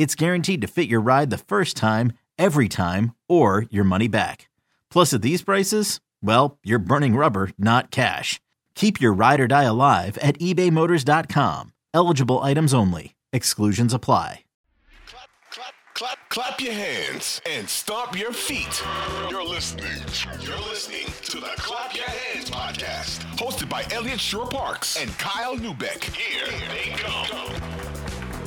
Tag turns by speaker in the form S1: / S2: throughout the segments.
S1: it's guaranteed to fit your ride the first time, every time, or your money back. Plus, at these prices, well, you're burning rubber, not cash. Keep your ride or die alive at ebaymotors.com. Eligible items only. Exclusions apply.
S2: Clap, clap, clap, clap your hands and stomp your feet. You're listening. You're listening to the Clap Your Hands podcast, hosted by Eliot Shorr-Parks and Kyle Neubeck. Here they go.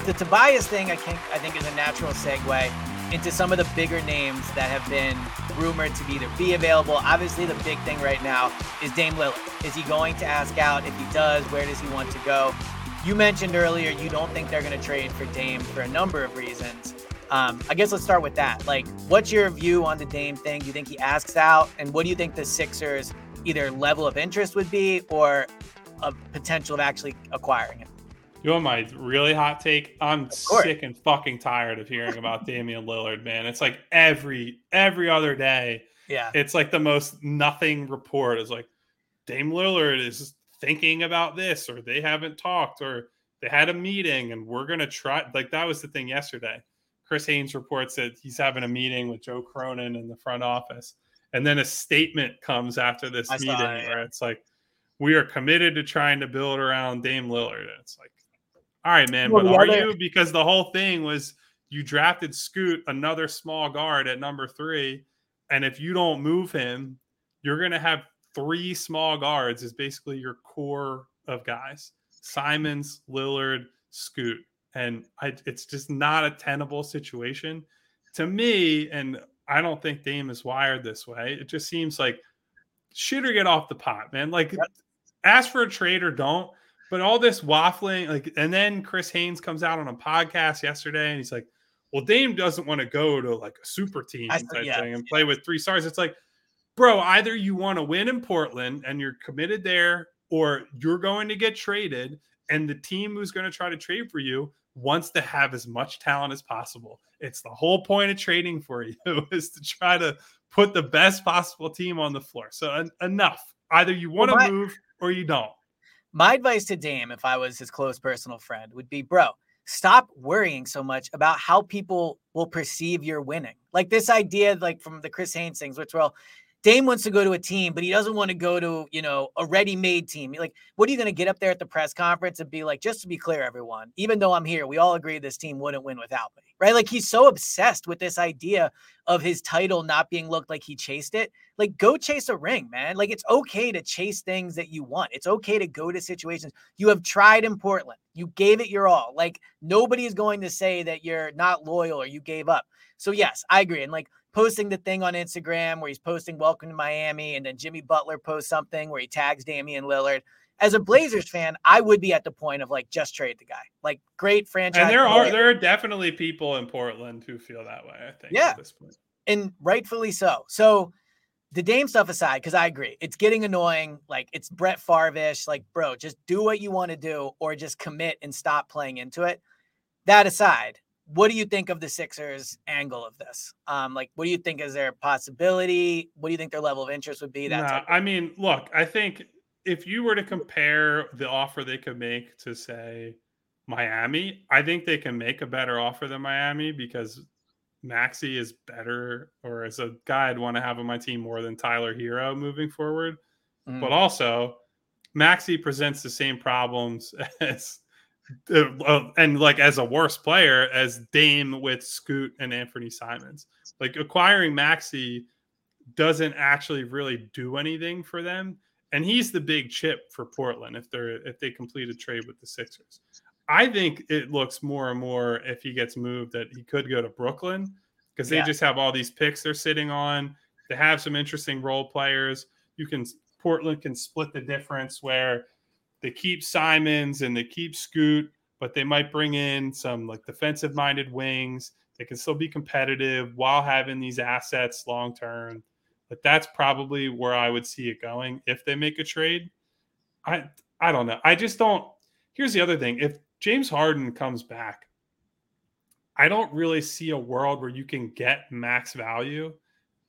S3: The Tobias thing, I think, I think is a natural segue into some of the bigger names that have been rumored to either be available. Obviously, the big thing right now is Dame Lillard. Is he going to ask out? If he does, where does he want to go? You mentioned earlier you don't think they're going to trade for Dame for a number of reasons. Um, I guess let's start with that. Like, what's your view on the Dame thing? Do you think he asks out? And what do you think the Sixers either level of interest would be or a potential of actually acquiring him?
S4: You want my really hot take? I'm sick and fucking tired of hearing about Damian Lillard, man. It's like every every other day.
S3: Yeah.
S4: It's like the most nothing report is like Dame Lillard is thinking about this, or they haven't talked, or they had a meeting and we're gonna try. Like that was the thing yesterday. Chris Haynes reports that he's having a meeting with Joe Cronin in the front office, and then a statement comes after this
S3: I
S4: meeting
S3: it, yeah.
S4: where it's like, "We are committed to trying to build around Dame Lillard." And it's like, all right, man,
S3: Well,
S4: but are
S3: other-
S4: you? Because the whole thing was you drafted Scoot, another small guard at number three, and if you don't move him, you're gonna have three small guards is basically your core of guys: Simons, Lillard, Scoot, and I, it's just not a tenable situation to me. And I don't think Dame is wired this way. It just seems like shoot or get off the pot, man. Like ask for a trade or don't. But all this waffling, like, and then Chris Haynes comes out on a podcast yesterday and he's like, well, Dame doesn't want to go to like a super team
S3: I
S4: type
S3: yeah,
S4: thing and play with three stars. It's like, bro, either you want to win in Portland and you're committed there, or you're going to get traded, and the team who's going to try to trade for you wants to have as much talent as possible. It's the whole point of trading for you is to try to put the best possible team on the floor. So en- enough. Either you want to
S3: Well, my-
S4: move or you don't.
S3: My advice to Dame, if I was his close personal friend, would be, bro, stop worrying so much about how people will perceive your winning. Like this idea, like from the Chris Haynes things, which well, Dame wants to go to a team, but he doesn't want to go to, you know, a ready-made team. Like, what are you going to get up there at the press conference and be like, just to be clear, everyone, even though I'm here, we all agree this team wouldn't win without me, right? Like he's so obsessed with this idea of his title not being looked like he chased it. Like, go chase a ring, man. Like, it's okay to chase things that you want. It's okay to go to situations you have tried in Portland. You gave it your all. Like, nobody is going to say that you're not loyal or you gave up. So, yes, I agree. And like posting the thing on Instagram where he's posting welcome to Miami, and then Jimmy Butler posts something where he tags Damian Lillard. As a Blazers fan, I would be at the point of like just trade the guy. Like, great franchise.
S4: And there are there are definitely people in Portland who feel that way, I think.
S3: Yeah.
S4: At this point.
S3: and rightfully so. So the Dame stuff aside, because I agree, it's getting annoying. Like it's Brett Favre-ish. Like, bro, just do what you want to do, or just commit and stop playing into it. That aside, what do you think of the Sixers' angle of this? Um, like, what do you think is their possibility? What do you think their level of interest would be? That
S4: Nah, I mean, look, I think if you were to compare the offer they could make to say Miami, I think they can make a better offer than Miami because Maxey is better or as a guy I'd want to have on my team more than Tyler Herro moving forward.
S3: Mm.
S4: But also Maxey presents the same problems as uh, and like as a worse player as Dame with Scoot and Anthony Simons. Like acquiring Maxey doesn't actually really do anything for them. And he's the big chip for Portland if they're if they complete a trade with the Sixers. I think it looks more and more if he gets moved that he could go to Brooklyn because they yeah. just have all these picks they're sitting on. They have some interesting role players. You can Portland can split the difference where they keep Simons and they keep Scoot, but they might bring in some like defensive minded wings. They can still be competitive while having these assets long term. But that's probably where I would see it going if they make a trade. I I don't know. I just don't. Here's the other thing: if James Harden comes back, I don't really see a world where you can get max value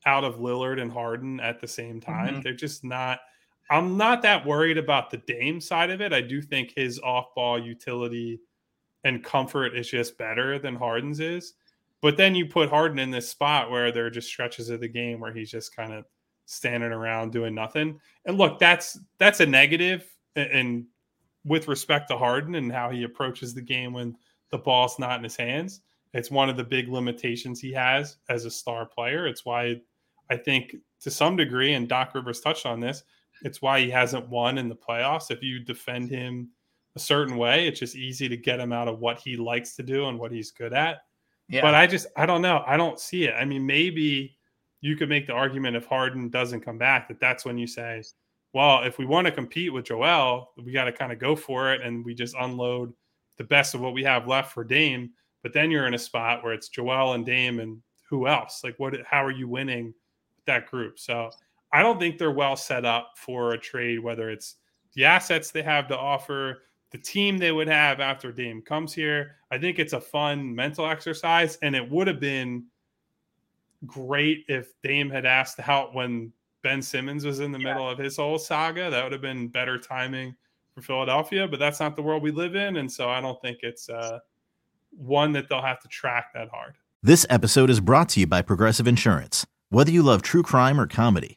S4: out of Lillard and Harden at the same time. Mm-hmm. They're just not. I'm not that worried about the Dame side of it. I do think his off ball utility and comfort is just better than Harden's is. But then you put Harden in this spot where there are just stretches of the game where he's just kind of standing around doing nothing. And look, that's that's a negative and with respect to Harden and how he approaches the game when the ball's not in his hands. It's one of the big limitations he has as a star player. It's why I think to some degree, and Doc Rivers touched on this, it's why he hasn't won in the playoffs. If you defend him a certain way, it's just easy to get him out of what he likes to do and what he's good at. Yeah. But I just I don't know. I don't see it. I mean, maybe you could make the argument if Harden doesn't come back that that's when you say, well, if we want to compete with Joel, we got to kind of go for it and we just unload the best of what we have left for Dame. But then you're in a spot where it's Joel and Dame and who else? Like what how are you winning with that group? So I don't think they're well set up for a trade, whether it's the assets they have to offer, the team they would have after Dame comes here. I think it's a fun mental exercise, and it would have been great if Dame had asked out when Ben Simmons was in the yeah. middle of his whole saga. That would have been better timing for Philadelphia, but that's not the world we live in, and so I don't think it's uh, one that they'll have to track that hard.
S1: This episode is brought to you by Progressive Insurance. Whether you love true crime or comedy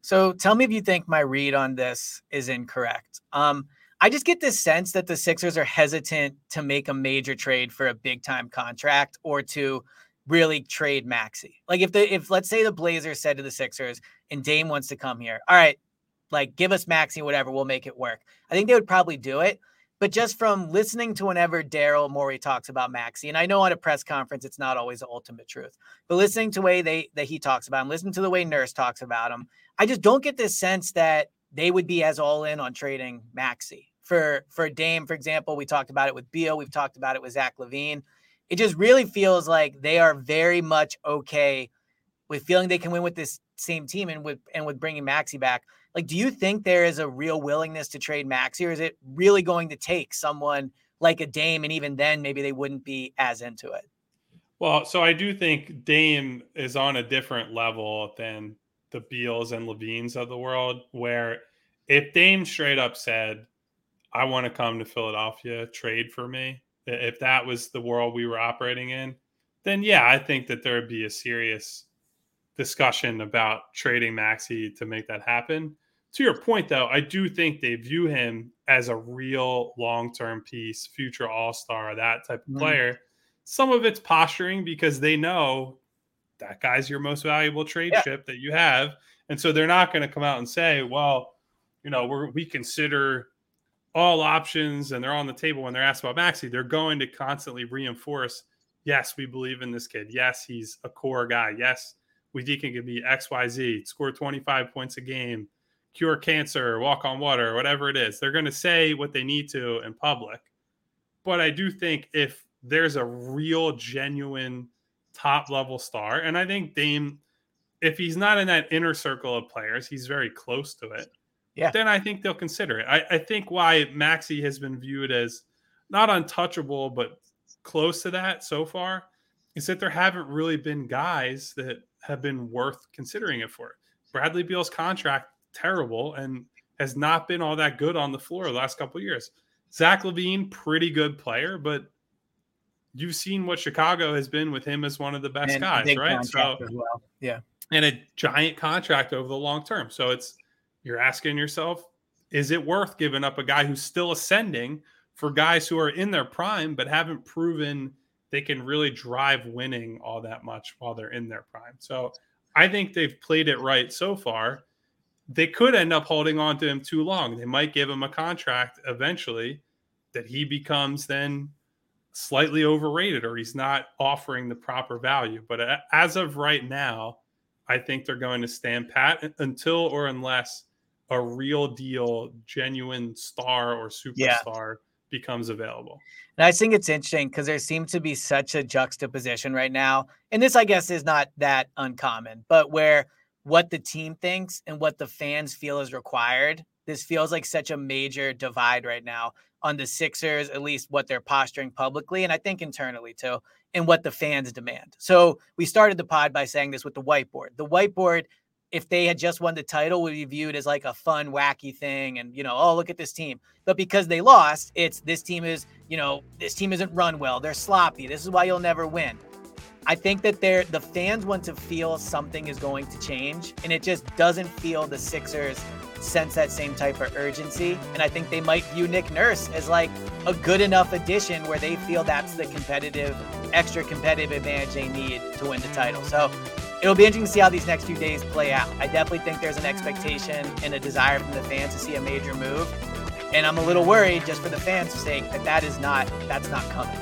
S3: So tell me if you think my read on this is incorrect. Um, I just get this sense that the Sixers are hesitant to make a major trade for a big time contract or to really trade Maxey. Like if the if let's say the Blazers said to the Sixers and Dame wants to come here, all right, like give us Maxey, whatever, we'll make it work. I think they would probably do it. But just from listening to whenever Daryl Morey talks about Maxey, and I know on a press conference it's not always the ultimate truth, but listening to the way they that he talks about him, listening to the way Nurse talks about him, I just don't get this sense that they would be as all in on trading Maxey. For for Dame, for example, we talked about it with Beal, we've talked about it with Zach LaVine. It just really feels like they are very much okay with feeling they can win with this same team and with and with bringing Maxey back. Like, do you think there is a real willingness to trade Max here? Is it really going to take someone like a Dame, and even then, maybe they wouldn't be as into it?
S4: Well, so I do think Dame is on a different level than the Beals and LaVines of the world, where if Dame straight up said, I want to come to Philadelphia, trade for me, if that was the world we were operating in, then yeah, I think that there would be a serious discussion about trading Maxey to make that happen. To your point, though, I do think they view him as a real long term piece, future all star, that type of mm-hmm. player. Some of it's posturing because they know that guy's your most valuable trade yeah. chip that you have. And so they're not going to come out and say, well, you know, we're, we consider all options and they're on the table when they're asked about Maxey. They're going to constantly reinforce, yes, we believe in this kid. Yes, he's a core guy. Yes, we think it could be XYZ, score 25 points a game, cure cancer, walk on water, whatever it is. They're going to say what they need to in public. But I do think if there's a real, genuine top level star, and I think Dame, if he's not in that inner circle of players, he's very close to it. Yeah. Then I think they'll consider it. I, I think why Maxey has been viewed as not untouchable, but close to that so far is that there haven't really been guys that have been worth considering it for. Bradley Beal's contract terrible and has not been all that good on the floor the last couple years. Zach LaVine, pretty good player, but you've seen what Chicago has been with him as one of the best and guys, right?
S3: So, well. yeah,
S4: and a giant contract over the long term. So it's you're asking yourself, is it worth giving up a guy who's still ascending for guys who are in their prime but haven't proven they can really drive winning all that much while they're in their prime? So I think they've played it right so far. They could end up holding on to him too long. They might give him a contract eventually that he becomes then slightly overrated or he's not offering the proper value. But as of right now, I think they're going to stand pat until or unless a real deal, genuine star or superstar yeah. Becomes available.
S3: And I think it's interesting because there seems to be such a juxtaposition right now. And this, I guess, is not that uncommon, but where what the team thinks and what the fans feel is required. This feels like such a major divide right now on the Sixers, at least what they're posturing publicly, and I think internally too, and what the fans demand. So we started the pod by saying this with the whiteboard. The whiteboard, if they had just won the title, would be viewed as like a fun, wacky thing, and you know, oh look at this team. But because they lost, it's this team is, you know, this team isn't run well. They're sloppy. This is why you'll never win. I think that they're the fans want to feel something is going to change, and it just doesn't feel the Sixers sense that same type of urgency. And I think they might view Nick Nurse as like a good enough addition where they feel that's the competitive, extra competitive advantage they need to win the title. So it'll be interesting to see how these next few days play out. I definitely think there's an expectation and a desire from the fans to see a major move. And I'm a little worried just for the fans' sake that that is not that's not coming.